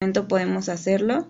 momento podemos hacerlo.